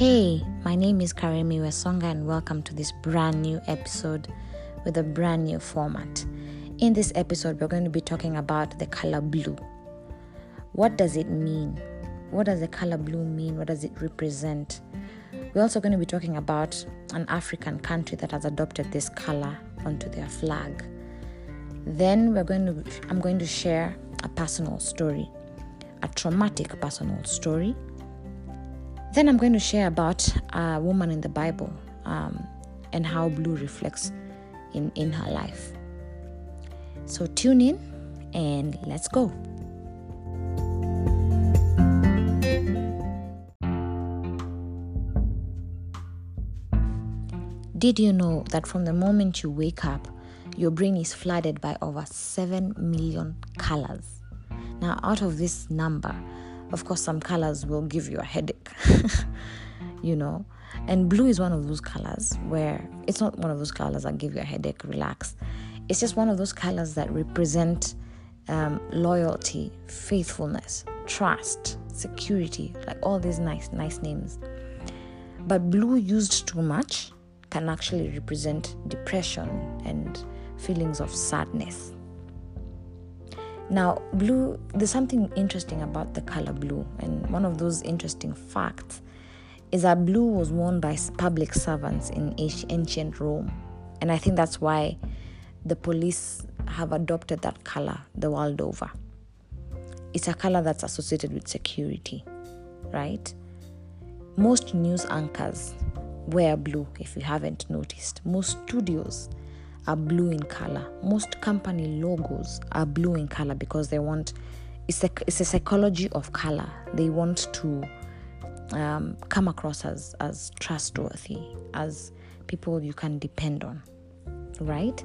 Hey, my name is Karimi Wesonga, and welcome to this brand new episode with a brand new format. In this episode, we're going to be talking about the color blue. What does it mean? What does the color blue mean? What does it represent? We're also going to be talking about an African country that has adopted this color onto their flag. Then we're going to I'm going to share a personal story, a traumatic personal story. Then I'm going to share about a woman in the Bible um, and how blue reflects in, in her life. So tune in and let's go. Did you know that from the moment you wake up, your brain is flooded by over 7 million colors? Now, out of this number, of course, some colors will give you a headache, you know. And blue is one of those colors where it's not one of those colors that give you a headache, relax. It's just one of those colors that represent um, loyalty, faithfulness, trust, security, like all these nice, nice names. But blue used too much can actually represent depression and feelings of sadness. Now, blue, there's something interesting about the color blue, and one of those interesting facts is that blue was worn by public servants in ancient Rome. And I think that's why the police have adopted that color the world over. It's a color that's associated with security, right? Most news anchors wear blue if you haven't noticed. Most studios are blue in color. Most company logos are blue in color because they want it's a, it's a psychology of color. They want to um, come across as as trustworthy, as people you can depend on, right?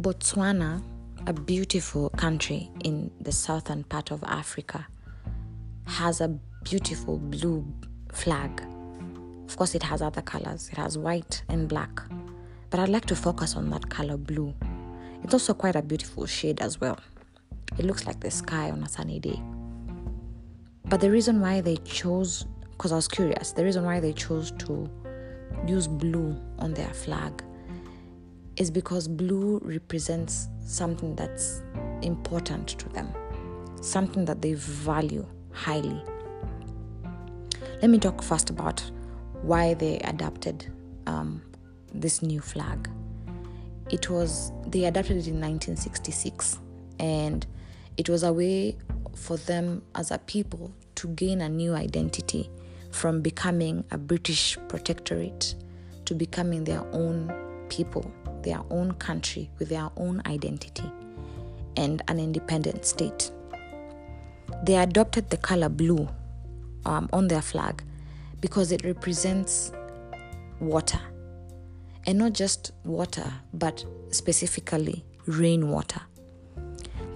Botswana, a beautiful country in the southern part of Africa, has a beautiful blue flag. Of course, it has other colors, it has white and black, but I'd like to focus on that color blue. It's also quite a beautiful shade as well. It looks like the sky on a sunny day. But the reason why they chose, because I was curious, the reason why they chose to use blue on their flag is because blue represents something that's important to them, something that they value highly. Let me talk first about why they adapted um, this new flag. It was they adapted it in 1966, and it was a way for them as a people to gain a new identity from becoming a British protectorate to becoming their own people, their own country with their own identity, and an independent state. They adopted the color blue um, on their flag because it represents water. And not just water, but specifically rainwater.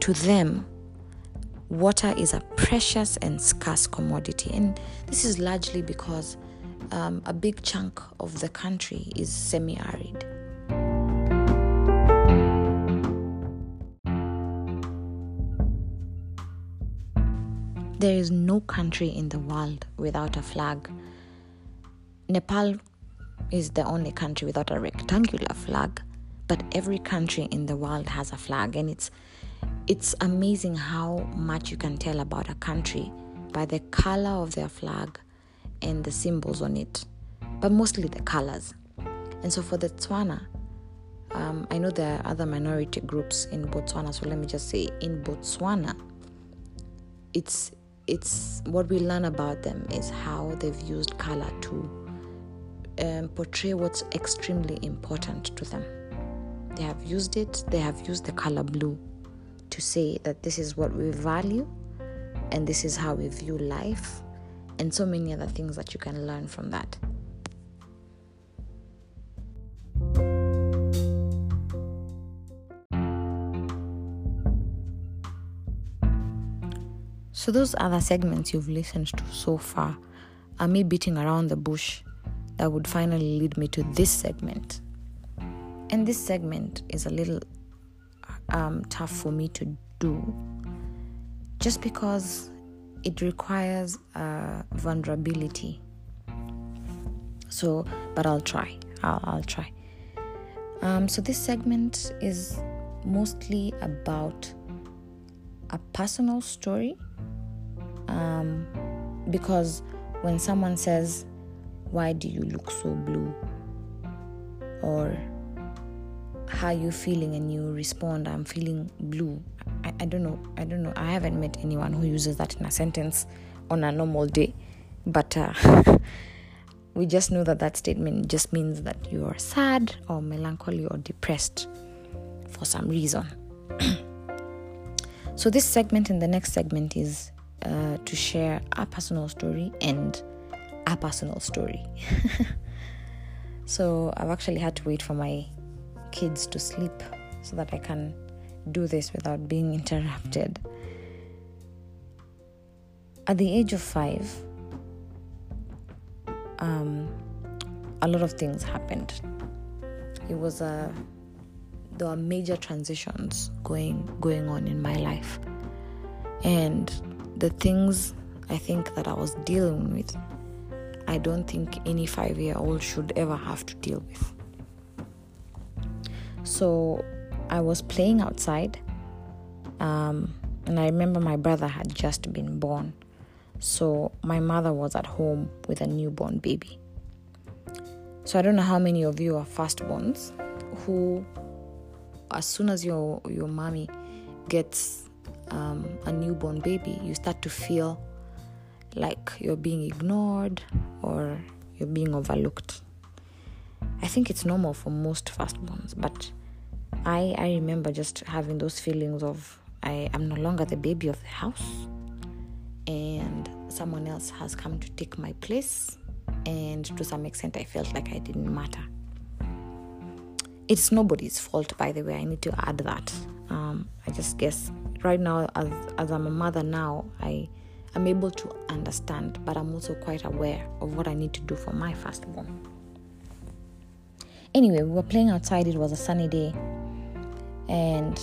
To them, water is a precious and scarce commodity. And this is largely because um, a big chunk of the country is semi arid. There is no country in the world without a flag. Nepal is the only country without a rectangular flag, but every country in the world has a flag and it's it's amazing how much you can tell about a country by the color of their flag and the symbols on it, but mostly the colors. And so for the Tswana, um, I know there are other minority groups in Botswana, so let me just say in Botswana, it's it's what we learn about them is how they've used color to um, portray what's extremely important to them. They have used it, they have used the color blue to say that this is what we value and this is how we view life, and so many other things that you can learn from that. So, those other segments you've listened to so far are me beating around the bush that would finally lead me to this segment. And this segment is a little um, tough for me to do just because it requires uh, vulnerability. So, but I'll try. I'll, I'll try. Um, so, this segment is mostly about a personal story um, because when someone says, Why do you look so blue? or how are you feeling? and you respond i'm feeling blue I, I don't know i don't know. I haven't met anyone who uses that in a sentence on a normal day but uh, we just know that that statement just means that you are sad or melancholy or depressed for some reason. So this segment and the next segment is uh, to share a personal story and a personal story so i've actually had to wait for my kids to sleep so that I can do this without being interrupted. At the age of five, um, a lot of things happened. It was a there were major transitions going going on in my life, and the things I think that I was dealing with, I don't think any five year old should ever have to deal with. So I was playing outside, um, and I remember my brother had just been born. So my mother was at home with a newborn baby. So I don't know how many of you are firstborns who, as soon as your your mommy gets um, a newborn baby, you start to feel like you're being ignored or you're being overlooked. I think it's normal for most firstborns, but I I remember just having those feelings of I am no longer the baby of the house and someone else has come to take my place and to some extent I felt like I didn't matter. It's nobody's fault by the way, I need to add that. Um, I just guess right now as as I'm a mother now, I am able to understand, but I'm also quite aware of what I need to do for my firstborn. Anyway, we were playing outside, it was a sunny day and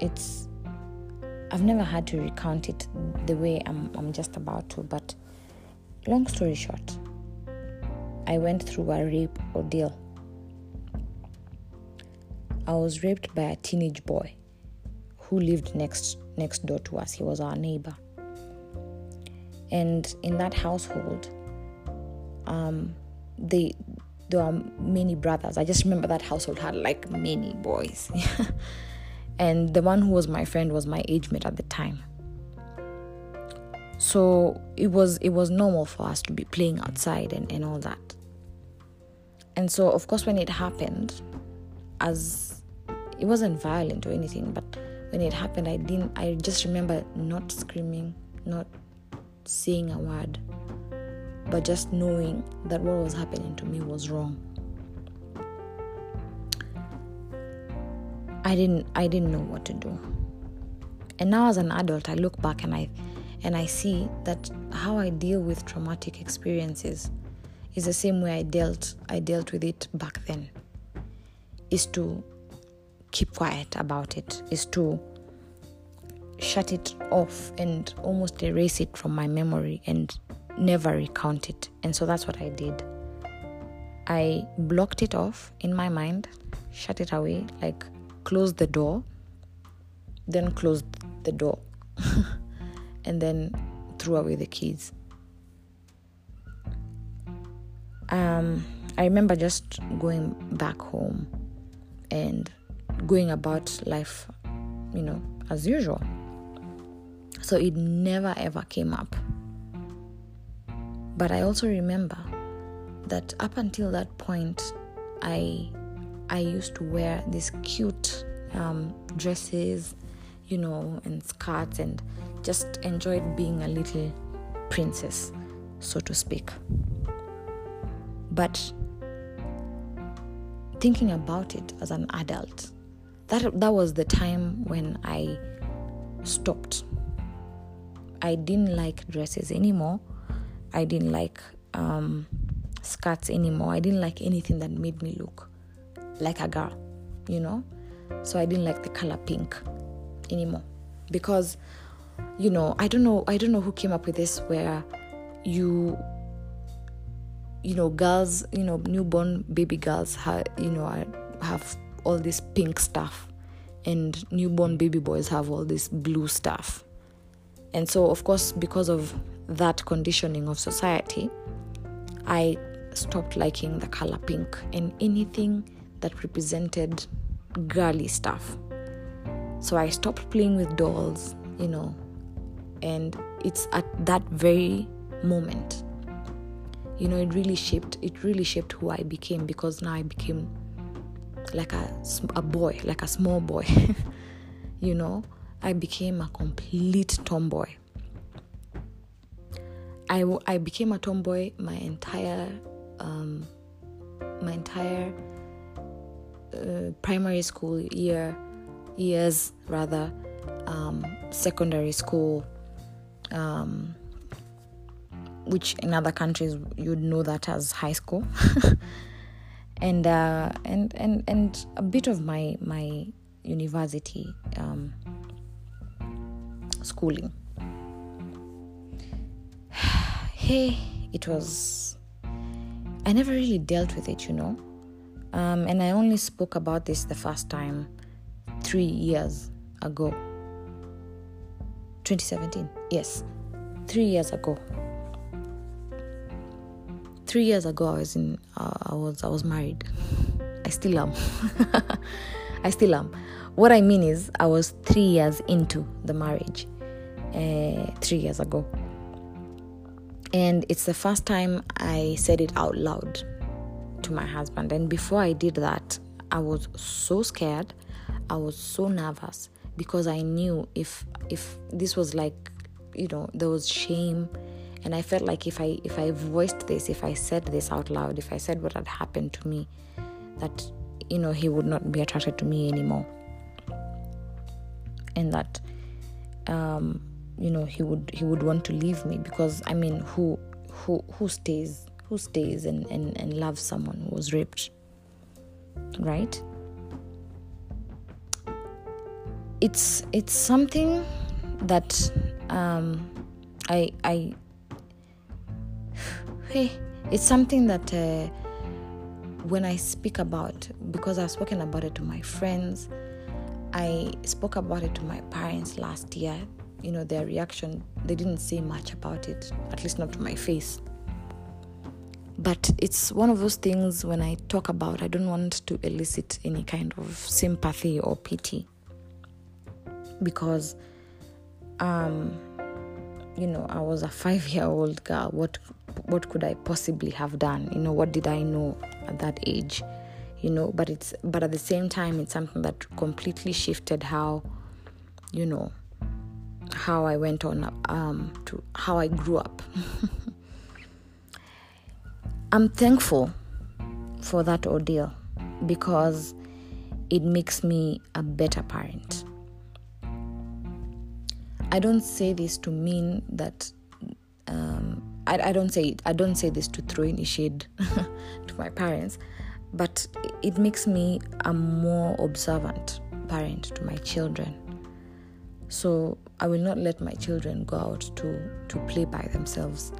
it's I've never had to recount it the way I'm, I'm just about to, but long story short, I went through a rape ordeal. I was raped by a teenage boy who lived next next door to us. He was our neighbor. And in that household, um, they there are many brothers. I just remember that household had like many boys. and the one who was my friend was my age mate at the time. So it was it was normal for us to be playing outside and, and all that. And so of course when it happened, as it wasn't violent or anything, but when it happened I didn't I just remember not screaming, not saying a word but just knowing that what was happening to me was wrong. I didn't I didn't know what to do. And now as an adult I look back and I and I see that how I deal with traumatic experiences is the same way I dealt I dealt with it back then. Is to keep quiet about it, is to shut it off and almost erase it from my memory and never recount it. And so that's what I did. I blocked it off in my mind, shut it away, like closed the door, then closed the door, and then threw away the keys. Um, I remember just going back home and going about life, you know, as usual. So it never ever came up but I also remember that up until that point, I I used to wear these cute um, dresses, you know, and skirts, and just enjoyed being a little princess, so to speak. But thinking about it as an adult, that that was the time when I stopped. I didn't like dresses anymore. I didn't like um, skirts anymore. I didn't like anything that made me look like a girl. you know. So I didn't like the color pink anymore because you know, I don't know I don't know who came up with this where you you know girls you know newborn baby girls have you know have all this pink stuff. And newborn baby boys have all this blue stuff. And so of course because of that conditioning of society i stopped liking the color pink and anything that represented girly stuff. So i stopped playing with dolls you know and it's at that very moment you know it really shaped it really shaped who i became because now i became like a, a boy like a small boy. You know i became a complete tomboy. I, I became a tomboy my entire um, my entire uh, primary school year years rather um, secondary school um, which in other countries you'd know that as high school and uh, and and and a bit of my my university um, schooling. Hey it was i never really dealt with it you know? Um, and i only spoke about this the first time three years ago. 2017 yes. Three years ago three years ago I was in uh, I was I was married. I still am. I still am. What I mean is I was three years into the marriage, uh, three years ago, and it's the first time I said it out loud to my husband. And before I did that, I was so scared. I was so nervous because I knew if if this was like, you know, there was shame and i felt like if i if i voiced this if i said this out loud if i said what had happened to me that you know he would not be attracted to me anymore. And that um you know he would he would want to leave me because i mean who who who stays who stays and and, and loves someone who was raped right? It's it's something that um i i hey, it's something that uh, when I speak about, because I've spoken about it to my friends, I spoke about it to my parents last year. You know, their reaction, they didn't say much about it, at least not to my face. But it's one of those things when I talk about, I don't want to elicit any kind of sympathy or pity. Because, um, you know, I was a five year old girl. What what could I possibly have done? You know, what did I know at that age? You know, but it's but at the same time, it's something that completely shifted how, you know, how I went on um, to how I grew up. I'm thankful for that ordeal because it makes me a better parent. I don't say this to mean that um, I, I don't say I don't say this to throw any shade to my parents, but it makes me a more observant parent to my children. So I will not let my children go out to to play by themselves.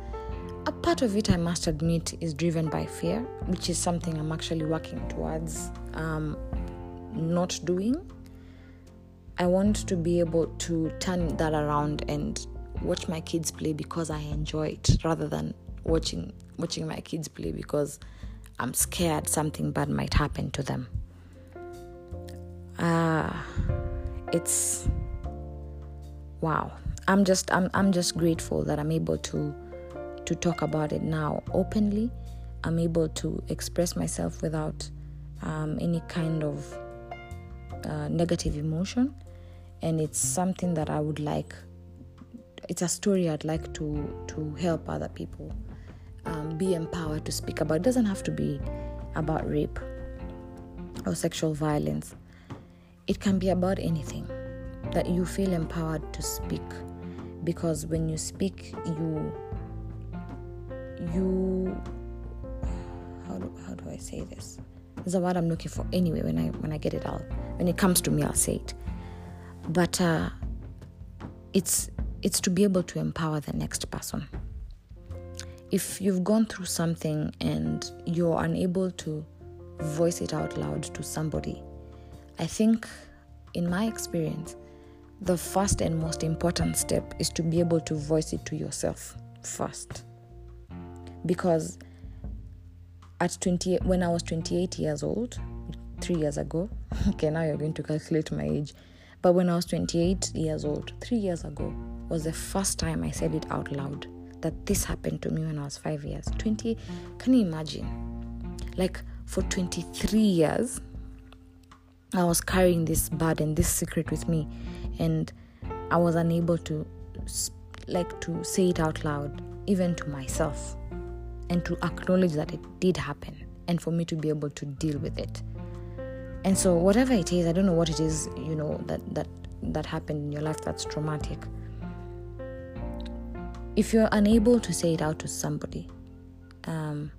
A part of it, I must admit, is driven by fear, which is something I'm actually working towards um, not doing. I want to be able to turn that around and watch my kids play because I enjoy it rather than watching watching my kids play because I'm scared something bad might happen to them. Uh, it's wow. I'm just I'm I'm just grateful that I'm able to to talk about it now openly. I'm able to express myself without um, any kind of uh, negative emotion, and it's something that I would like it's a story I'd like to to help other people um, be empowered to speak about. It doesn't have to be about rape or sexual violence. It can be about anything that you feel empowered to speak, because when you speak, you you how do, how do I say this? There's a word I'm looking for. Anyway, when I when I get it, I'll when it comes to me, I'll say it. But uh, it's it's to be able to empower the next person. If you've gone through something and you're unable to voice it out loud to somebody, I think, in my experience, the first and most important step is to be able to voice it to yourself first. Because at 20 when I was 28 years old, 3 years ago, okay, now you're going to calculate my age. But when I was 28 years old, 3 years ago, was the first time I said it out loud that this happened to me when I was 5 years. 20 Can you imagine? Like for 23 years, I was carrying this burden, this secret with me, and I was unable to like to say it out loud, even to myself, and to acknowledge that it did happen, and for me to be able to deal with it. And so, whatever it is, I don't know what it is, you know, that that that happened in your life that's traumatic. If you're unable to say it out to somebody, um,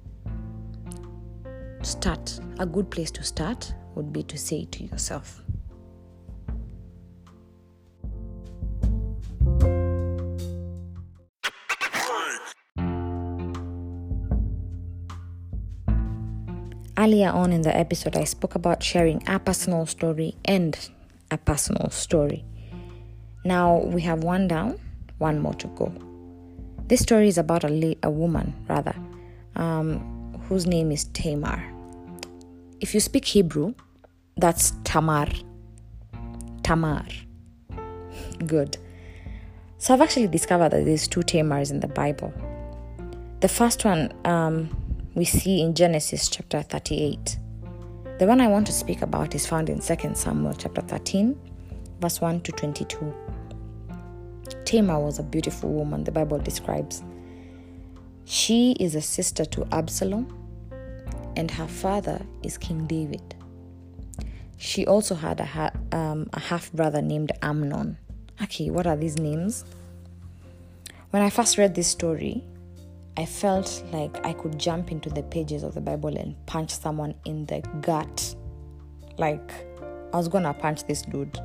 start. A good place to start would be to say it to yourself. Earlier on in the episode, I spoke about sharing a personal story and a personal story. Now we have one down, one more to go. This story is about a, a woman, rather, um, whose name is Tamar. If you speak Hebrew, that's Tamar. Tamar. Good. So I've actually discovered that there's two Tamars in the Bible. The first one, um, we see in Genesis chapter 38. The one I want to speak about is found in 2 Samuel chapter 13, verse 1 to 22. Tamar was a beautiful woman, the Bible describes. She is a sister to Absalom, and her father is King David. She also had a, ha- um, a half brother named Amnon. Okay, what are these names? When I first read this story, I felt like I could jump into the pages of the Bible and punch someone in the gut. Like, I was gonna punch this dude.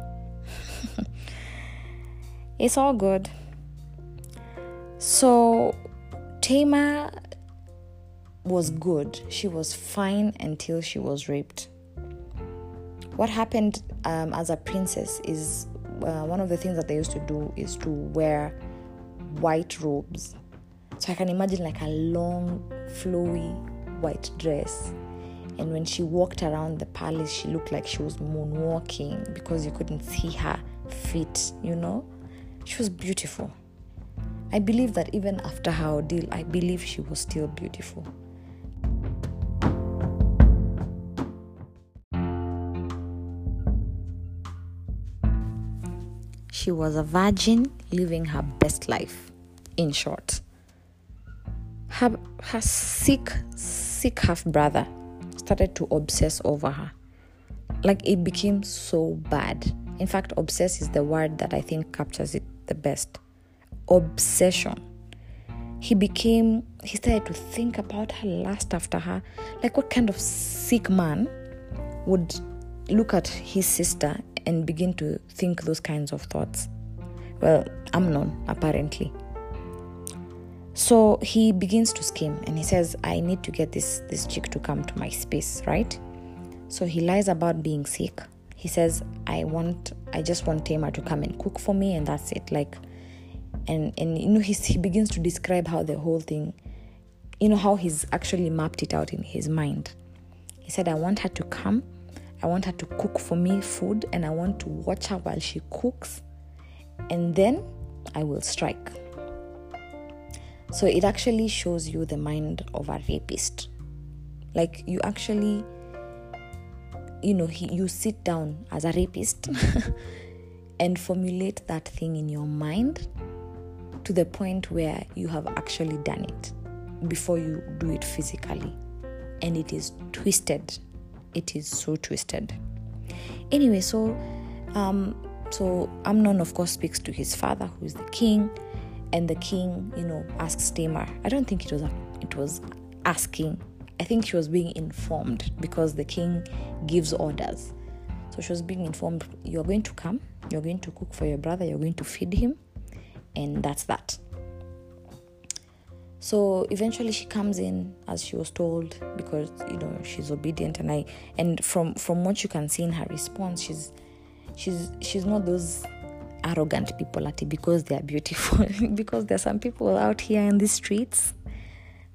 it's all good. So, Tamar was good. She was fine until she was raped. What happened um, as a princess is uh, one of the things that they used to do is to wear white robes so I can imagine like a long, flowy white dress. And when she walked around the palace, she looked like she was moonwalking because you couldn't see her feet, you know? She was beautiful. I believe that even after her ordeal, I believe she was still beautiful. She was a virgin living her best life, in short her, her sick, sick half brother started to obsess over her. Like it became so bad. In fact, obsess is the word that I think captures it the best. Obsession. He became, he started to think about her last after her. Like, what kind of sick man would look at his sister and begin to think those kinds of thoughts? Well, Amnon, apparently. So he begins to scheme and he says, I need to get this, this chick to come to my space, right? So he lies about being sick. He says, I want, I just want Tamar to come and cook for me, and that's it. Like, and and you know, he's, he begins to describe how the whole thing, you know, how he's actually mapped it out in his mind. He said, I want her to come, I want her to cook for me food, and I want to watch her while she cooks, and then I will strike. So it actually shows you the mind of a rapist. Like you actually, you know, he, you sit down as a rapist and formulate that thing in your mind to the point where you have actually done it before you do it physically. And it is twisted. It is so twisted. Anyway, so um, so Amnon of course speaks to his father, who is the king, and the king, you know, asks Tamar. I don't think it was it was asking I think she was being informed because the king gives orders. So she was being informed you're going to come, you're going to cook for your brother, you're going to feed him, and that's that. So eventually she comes in as she was told because you know she's obedient and I and from from what you can see in her response she's she's she's not those arrogant people at it because they are beautiful. Because there are some people out here in the streets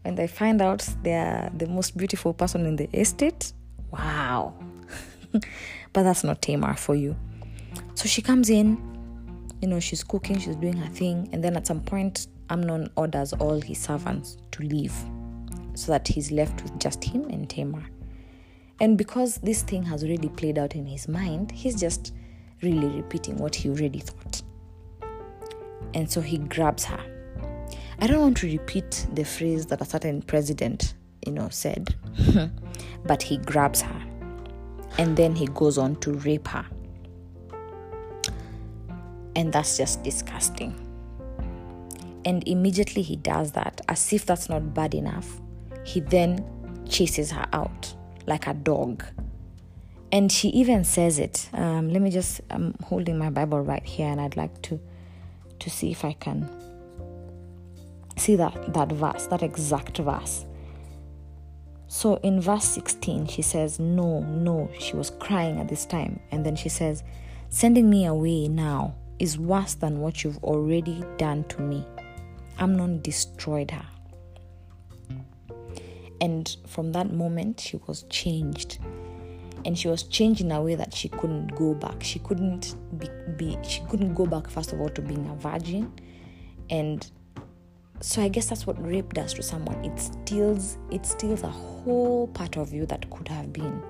when they find out they're the most beautiful person in the estate wow. But that's not Tamar for you. So she comes in you know she's cooking she's doing her thing and then at some point Amnon orders all his servants to leave so that he's left with just him and Tamar. And because this thing has already played out in his mind he's just really repeating what he already thought. And so he grabs her. I don't want to repeat the phrase that a certain president, you know, said, but he grabs her and then he goes on to rape her. And that's just disgusting. And immediately he does that, as if that's not bad enough, he then chases her out like a dog and she even says it. Um, let me just i'm holding my bible right here and i'd like to to see if i can see that that verse that exact verse. So in verse 16 she says no no she was crying at this time. And then she says sending me away now is worse than what you've already done to me. Amnon destroyed her. And from that moment she was changed and she was changed in a way that she couldn't go back. She couldn't be, be she couldn't go back first of all to being a virgin. And so i guess that's what rape does to someone. It steals it steals a whole part of you that could have been.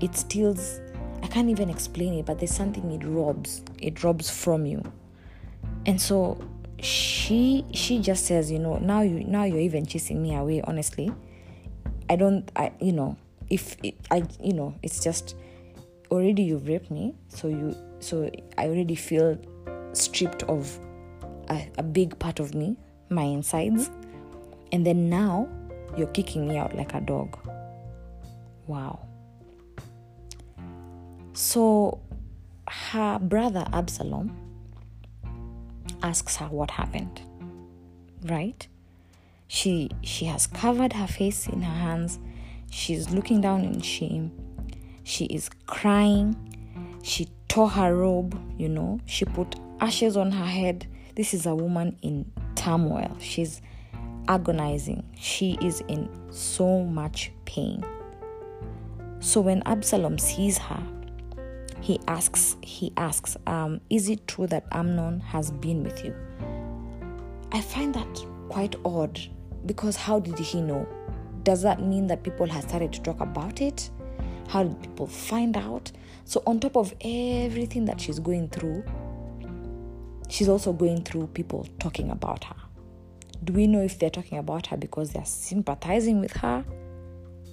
It steals i can't even explain it but there's something it robs it robs from you. And so she she just says you know now you now you're even chasing me away honestly. I don't i you know if it, I, you know, it's just already you've raped me, so you, so I already feel stripped of a, a big part of me, my insides, and then now you're kicking me out like a dog. Wow. So her brother Absalom asks her what happened. Right? She she has covered her face in her hands She's looking down in shame. She is crying. She tore her robe, you know. She put ashes on her head. This is a woman in turmoil. She's agonizing. She is in so much pain. So when Absalom sees her, he asks, he asks, um, is it true that Amnon has been with you? I find that quite odd because how did he know? Does that mean that people have started to talk about it? How did people find out? So, on top of everything that she's going through, she's also going through people talking about her. Do we know if they're talking about her because they're sympathizing with her?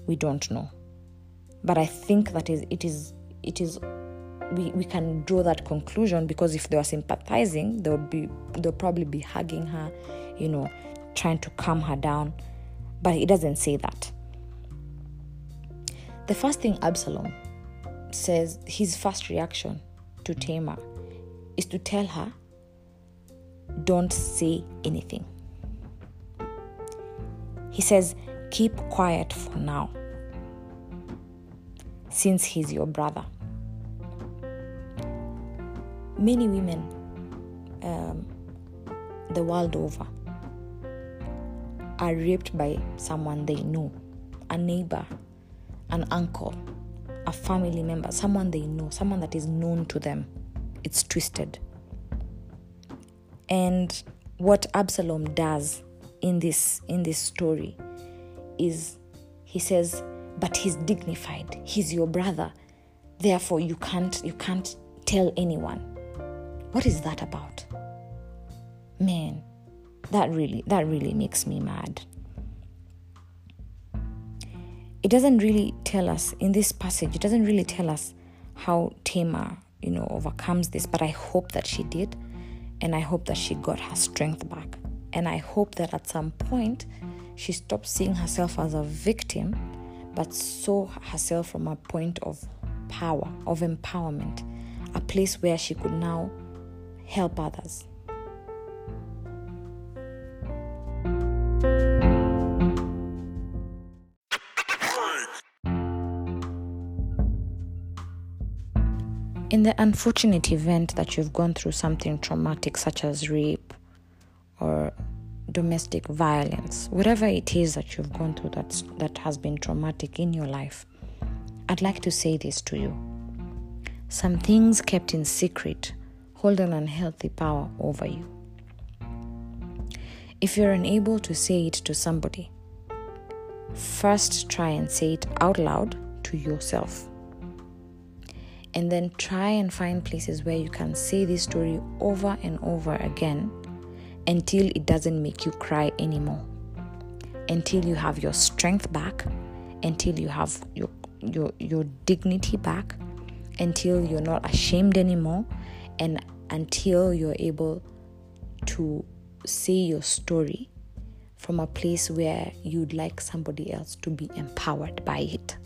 We don't know. But I think that is it is it is we, we can draw that conclusion because if they were sympathizing, they would be they'll probably be hugging her, you know, trying to calm her down but he doesn't say that. The first thing Absalom says, his first reaction to Tamar is to tell her, don't say anything. He says, keep quiet for now, since he's your brother. Many women um, the world over are raped by someone they know a neighbor, an uncle, a family member, someone they know, someone that is known to them. It's twisted. And what Absalom does in this in this story is he says, but he's dignified. He's your brother. Therefore you can't you can't tell anyone. What is that about? Man, that really that really makes me mad it doesn't really tell us in this passage it doesn't really tell us how Tamar you know overcomes this but I hope that she did and I hope that she got her strength back and I hope that at some point she stops seeing herself as a victim, but saw herself from a point of power, of empowerment, a place where she could now help others. In the unfortunate event that you've gone through something traumatic, such as rape or domestic violence, whatever it is that you've gone through that's, that has been traumatic in your life, I'd like to say this to you. Some things kept in secret hold an unhealthy power over you. If you're unable to say it to somebody, first try and say it out loud to yourself and then try and find places where you can say this story over and over again until it doesn't make you cry anymore. Until you have your strength back until you have your your your dignity back until you're not ashamed anymore and until you're able to say your story from a place where you'd like somebody else to be empowered by it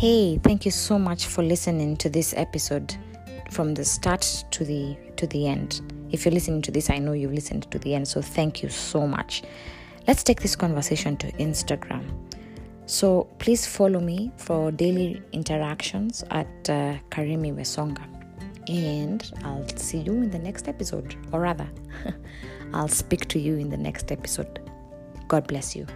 Hey, thank you so much for listening to this episode from the start to the to the end. If you're listening to this, I know you've listened to the end, so thank you so much. Let's take this conversation to Instagram. So please follow me for daily interactions at uh, Karimi Wesonga. And I'll see you in the next episode, or rather, I'll speak to you in the next episode. God bless you.